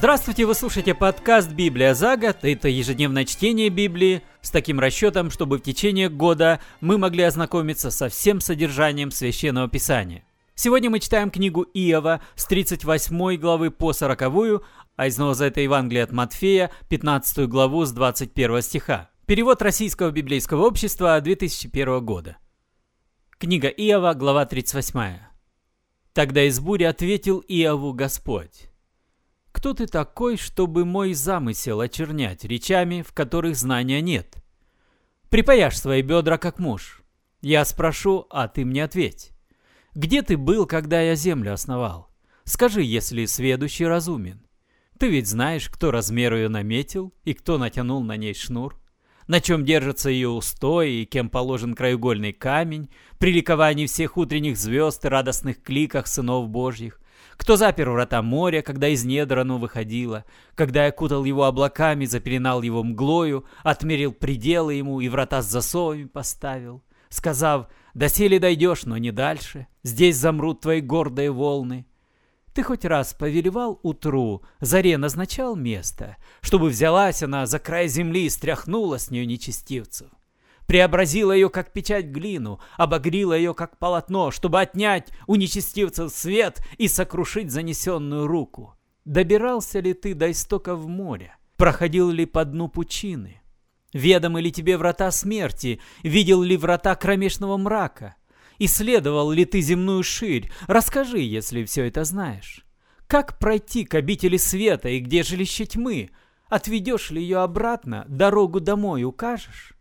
Здравствуйте, вы слушаете подкаст «Библия за год». Это ежедневное чтение Библии с таким расчетом, чтобы в течение года мы могли ознакомиться со всем содержанием Священного Писания. Сегодня мы читаем книгу Иова с 38 главы по 40, а из Нового Завета Евангелия от Матфея 15 главу с 21 стиха. Перевод Российского библейского общества 2001 года. Книга Иова, глава 38. Тогда из бури ответил Иову Господь. Кто ты такой, чтобы мой замысел очернять речами, в которых знания нет? Припаяшь свои бедра, как муж. Я спрошу, а ты мне ответь. Где ты был, когда я землю основал? Скажи, если сведущий разумен. Ты ведь знаешь, кто размер ее наметил и кто натянул на ней шнур? На чем держатся ее устои и кем положен краеугольный камень при ликовании всех утренних звезд и радостных кликах сынов Божьих? Кто запер врата моря, когда из недр оно выходило, когда я кутал его облаками, запеленал его мглою, отмерил пределы ему и врата с засовами поставил, сказав, доселе дойдешь, но не дальше, здесь замрут твои гордые волны. Ты хоть раз повелевал утру, заре назначал место, чтобы взялась она за край земли и стряхнула с нее нечестивцев преобразила ее как печать глину, обогрила ее как полотно, чтобы отнять у нечестивцев свет и сокрушить занесенную руку. Добирался ли ты до истоков моря? Проходил ли по дну пучины? Ведомы ли тебе врата смерти? Видел ли врата кромешного мрака? Исследовал ли ты земную ширь? Расскажи, если все это знаешь. Как пройти к обители света и где жилище тьмы? Отведешь ли ее обратно, дорогу домой укажешь?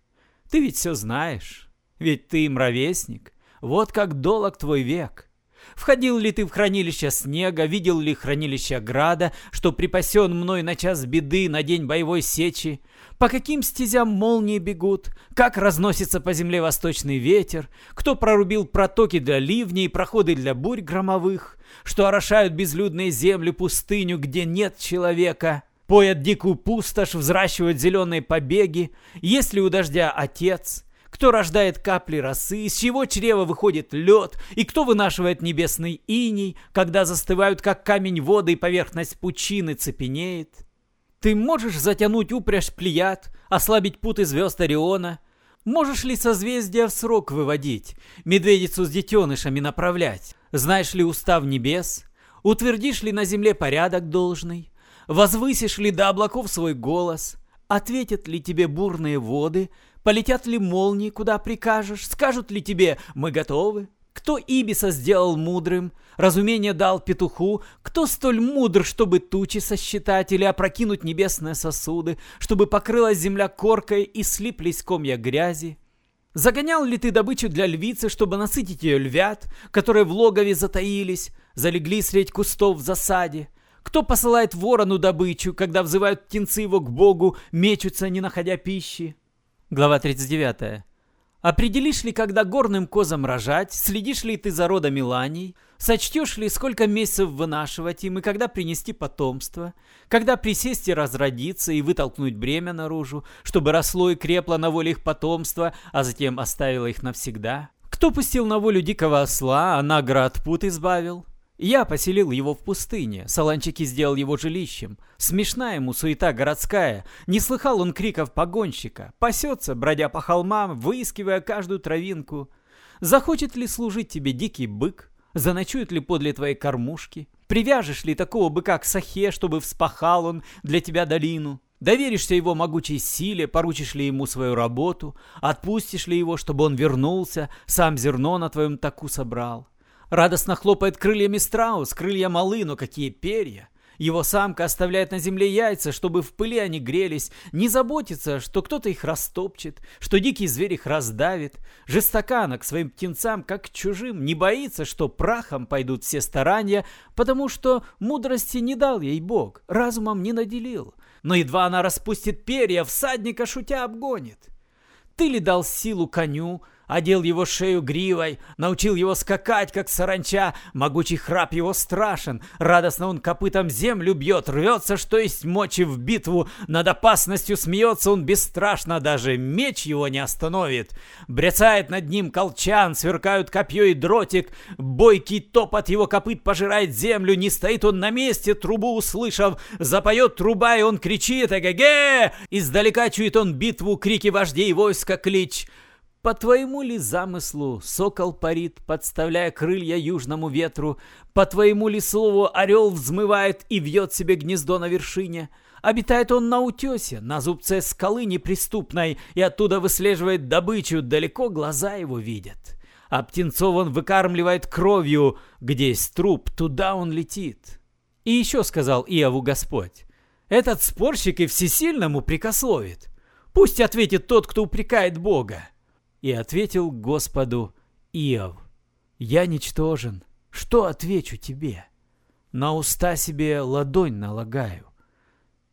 Ты ведь все знаешь, ведь ты им ровесник. Вот как долг твой век. Входил ли ты в хранилище снега, видел ли хранилище града, что припасен мной на час беды, на день боевой сечи? По каким стезям молнии бегут? Как разносится по земле восточный ветер? Кто прорубил протоки для ливней и проходы для бурь громовых? Что орошают безлюдные земли пустыню, где нет человека? Поят дикую пустошь, взращивают зеленые побеги. Есть ли у дождя отец? Кто рождает капли росы? Из чего чрева выходит лед? И кто вынашивает небесный иней, когда застывают, как камень воды, и поверхность пучины цепенеет? Ты можешь затянуть упряжь плеяд, ослабить путы звезд Ориона? Можешь ли созвездия в срок выводить, медведицу с детенышами направлять? Знаешь ли устав небес? Утвердишь ли на земле порядок должный? Возвысишь ли до облаков свой голос? Ответят ли тебе бурные воды? Полетят ли молнии, куда прикажешь? Скажут ли тебе «мы готовы»? Кто Ибиса сделал мудрым? Разумение дал петуху? Кто столь мудр, чтобы тучи сосчитать или опрокинуть небесные сосуды, чтобы покрылась земля коркой и слиплись комья грязи? Загонял ли ты добычу для львицы, чтобы насытить ее львят, которые в логове затаились, залегли средь кустов в засаде? Кто посылает ворону добычу, когда взывают птенцы его к Богу, мечутся, не находя пищи? Глава 39. Определишь ли, когда горным козам рожать? Следишь ли ты за родами ланей? Сочтешь ли, сколько месяцев вынашивать им и когда принести потомство? Когда присесть и разродиться и вытолкнуть бремя наружу, чтобы росло и крепло на воле их потомства, а затем оставило их навсегда? Кто пустил на волю дикого осла, а награ от пут избавил? Я поселил его в пустыне, Саланчики сделал его жилищем. Смешна ему суета городская, не слыхал он криков погонщика. Пасется, бродя по холмам, выискивая каждую травинку. Захочет ли служить тебе дикий бык? Заночует ли подле твоей кормушки? Привяжешь ли такого быка к сахе, чтобы вспахал он для тебя долину? Доверишься его могучей силе, поручишь ли ему свою работу, отпустишь ли его, чтобы он вернулся, сам зерно на твоем таку собрал? Радостно хлопает крыльями страус, крылья малы, но какие перья. Его самка оставляет на земле яйца, чтобы в пыли они грелись, не заботится, что кто-то их растопчет, что дикий зверь их раздавит. Жестокана к своим птенцам, как к чужим, не боится, что прахом пойдут все старания, потому что мудрости не дал ей Бог, разумом не наделил. Но едва она распустит перья, всадника шутя обгонит. Ты ли дал силу коню, одел его шею гривой, научил его скакать, как саранча, могучий храп его страшен, радостно он копытом землю бьет, рвется, что есть мочи в битву, над опасностью смеется он бесстрашно, даже меч его не остановит. Брецает над ним колчан, сверкают копье и дротик, бойкий топот его копыт пожирает землю, не стоит он на месте, трубу услышав, запоет труба, и он кричит «Эге-ге!» Издалека чует он битву, крики вождей войска клич — по твоему ли замыслу сокол парит, подставляя крылья южному ветру? По твоему ли слову орел взмывает и вьет себе гнездо на вершине? Обитает он на утесе, на зубце скалы неприступной, и оттуда выслеживает добычу, далеко глаза его видят. А птенцов он выкармливает кровью, где есть труп, туда он летит. И еще сказал Иову Господь, этот спорщик и всесильному прикословит. Пусть ответит тот, кто упрекает Бога. И ответил Господу Иов, «Я ничтожен, что отвечу тебе? На уста себе ладонь налагаю».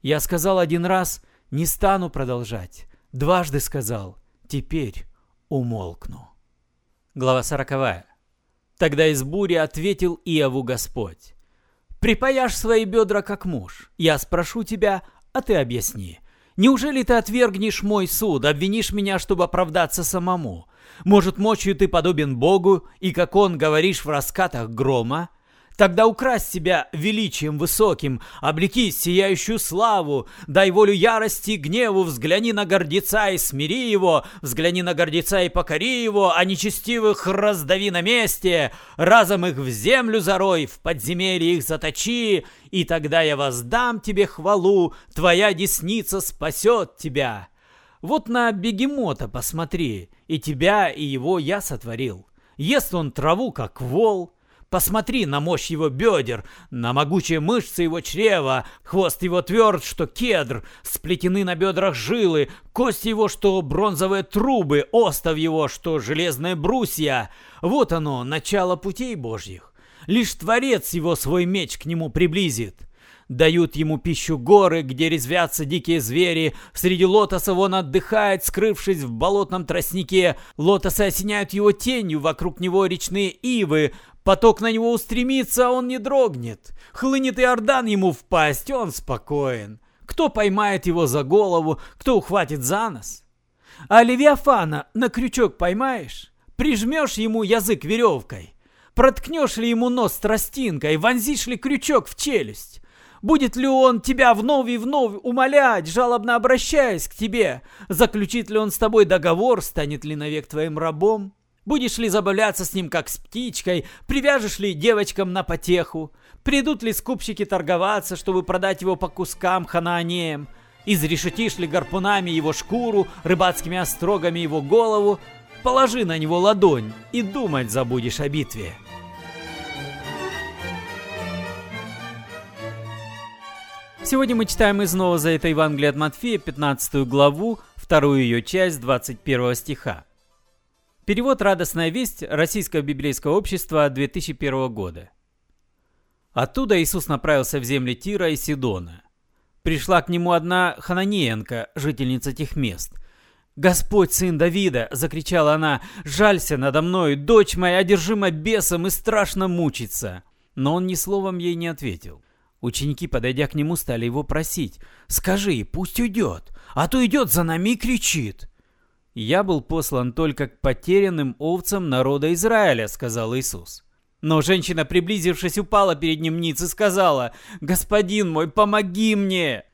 Я сказал один раз, не стану продолжать. Дважды сказал, теперь умолкну. Глава сороковая. Тогда из бури ответил Иову Господь. «Припаяшь свои бедра, как муж. Я спрошу тебя, а ты объясни. Неужели ты отвергнешь мой суд, обвинишь меня, чтобы оправдаться самому? Может, мощью ты подобен Богу, и, как он, говоришь в раскатах грома? Тогда украсть себя величием высоким, облеки сияющую славу, дай волю ярости и гневу, взгляни на гордеца и смири его, взгляни на гордеца и покори его, а нечестивых раздави на месте, разом их в землю зарой, в подземелье их заточи, и тогда я воздам тебе хвалу, твоя десница спасет тебя. Вот на бегемота посмотри, и тебя, и его я сотворил. Ест он траву, как вол, Посмотри на мощь его бедер, на могучие мышцы его чрева, хвост его тверд, что кедр, сплетены на бедрах жилы, кости его, что бронзовые трубы, остов его, что железные брусья. Вот оно, начало путей божьих. Лишь Творец его свой меч к нему приблизит. Дают ему пищу горы, где резвятся дикие звери. Среди лотосов он отдыхает, скрывшись в болотном тростнике. Лотосы осеняют его тенью, вокруг него речные ивы. Поток на него устремится, а он не дрогнет. Хлынет Иордан ему в пасть, он спокоен. Кто поймает его за голову, кто ухватит за нос? А Левиафана на крючок поймаешь? Прижмешь ему язык веревкой? Проткнешь ли ему нос тростинкой? Вонзишь ли крючок в челюсть? Будет ли он тебя вновь и вновь умолять, жалобно обращаясь к тебе? Заключит ли он с тобой договор, станет ли навек твоим рабом? Будешь ли забавляться с ним как с птичкой? Привяжешь ли девочкам на потеху? Придут ли скупщики торговаться, чтобы продать его по кускам ханаанеям? Изрешетишь ли гарпунами его шкуру, рыбацкими острогами его голову? Положи на него ладонь и думать забудешь о битве. Сегодня мы читаем из Нового Завета Евангелия от Матфея, 15 главу, вторую ее часть, 21 стиха. Перевод «Радостная весть» Российского библейского общества 2001 года. Оттуда Иисус направился в земли Тира и Сидона. Пришла к нему одна Хананеенко, жительница тех мест. «Господь, сын Давида!» — закричала она. «Жалься надо мной, дочь моя одержима бесом и страшно мучится!» Но он ни словом ей не ответил. Ученики, подойдя к нему, стали его просить. «Скажи, пусть уйдет, а то идет за нами и кричит!» «Я был послан только к потерянным овцам народа Израиля», — сказал Иисус. Но женщина, приблизившись, упала перед ним ниц и сказала, «Господин мой, помоги мне!»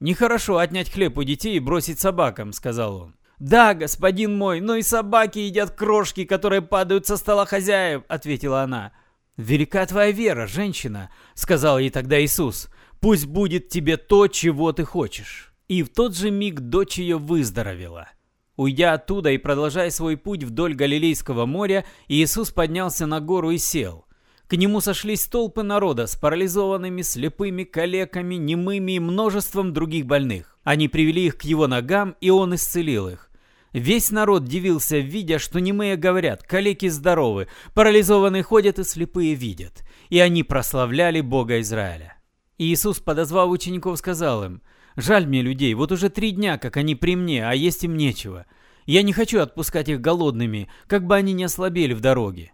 «Нехорошо отнять хлеб у детей и бросить собакам», — сказал он. «Да, господин мой, но и собаки едят крошки, которые падают со стола хозяев», — ответила она. «Велика твоя вера, женщина», — сказал ей тогда Иисус. «Пусть будет тебе то, чего ты хочешь». И в тот же миг дочь ее выздоровела. Уйдя оттуда и продолжая свой путь вдоль Галилейского моря, Иисус поднялся на гору и сел. К нему сошлись толпы народа с парализованными, слепыми, калеками, немыми и множеством других больных. Они привели их к его ногам, и он исцелил их. Весь народ дивился, видя, что немые говорят, калеки здоровы, парализованные ходят и слепые видят. И они прославляли Бога Израиля. Иисус, подозвав учеников, сказал им – Жаль мне людей, вот уже три дня, как они при мне, а есть им нечего. Я не хочу отпускать их голодными, как бы они не ослабели в дороге.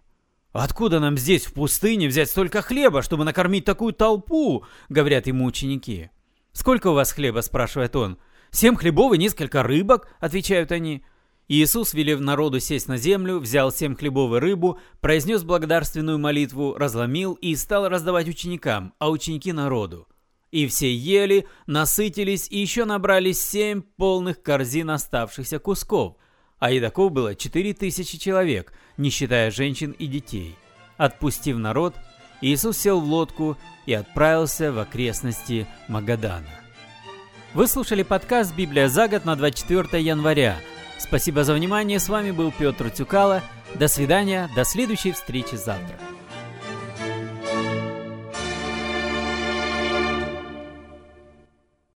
«Откуда нам здесь, в пустыне, взять столько хлеба, чтобы накормить такую толпу?» — говорят ему ученики. «Сколько у вас хлеба?» — спрашивает он. «Семь хлебов и несколько рыбок», — отвечают они. Иисус, велев народу сесть на землю, взял семь хлебов и рыбу, произнес благодарственную молитву, разломил и стал раздавать ученикам, а ученики народу. И все ели, насытились и еще набрали семь полных корзин оставшихся кусков. А едоков было четыре тысячи человек, не считая женщин и детей. Отпустив народ, Иисус сел в лодку и отправился в окрестности Магадана. Вы слушали подкаст «Библия за год» на 24 января. Спасибо за внимание, с вами был Петр Тюкало. До свидания, до следующей встречи завтра.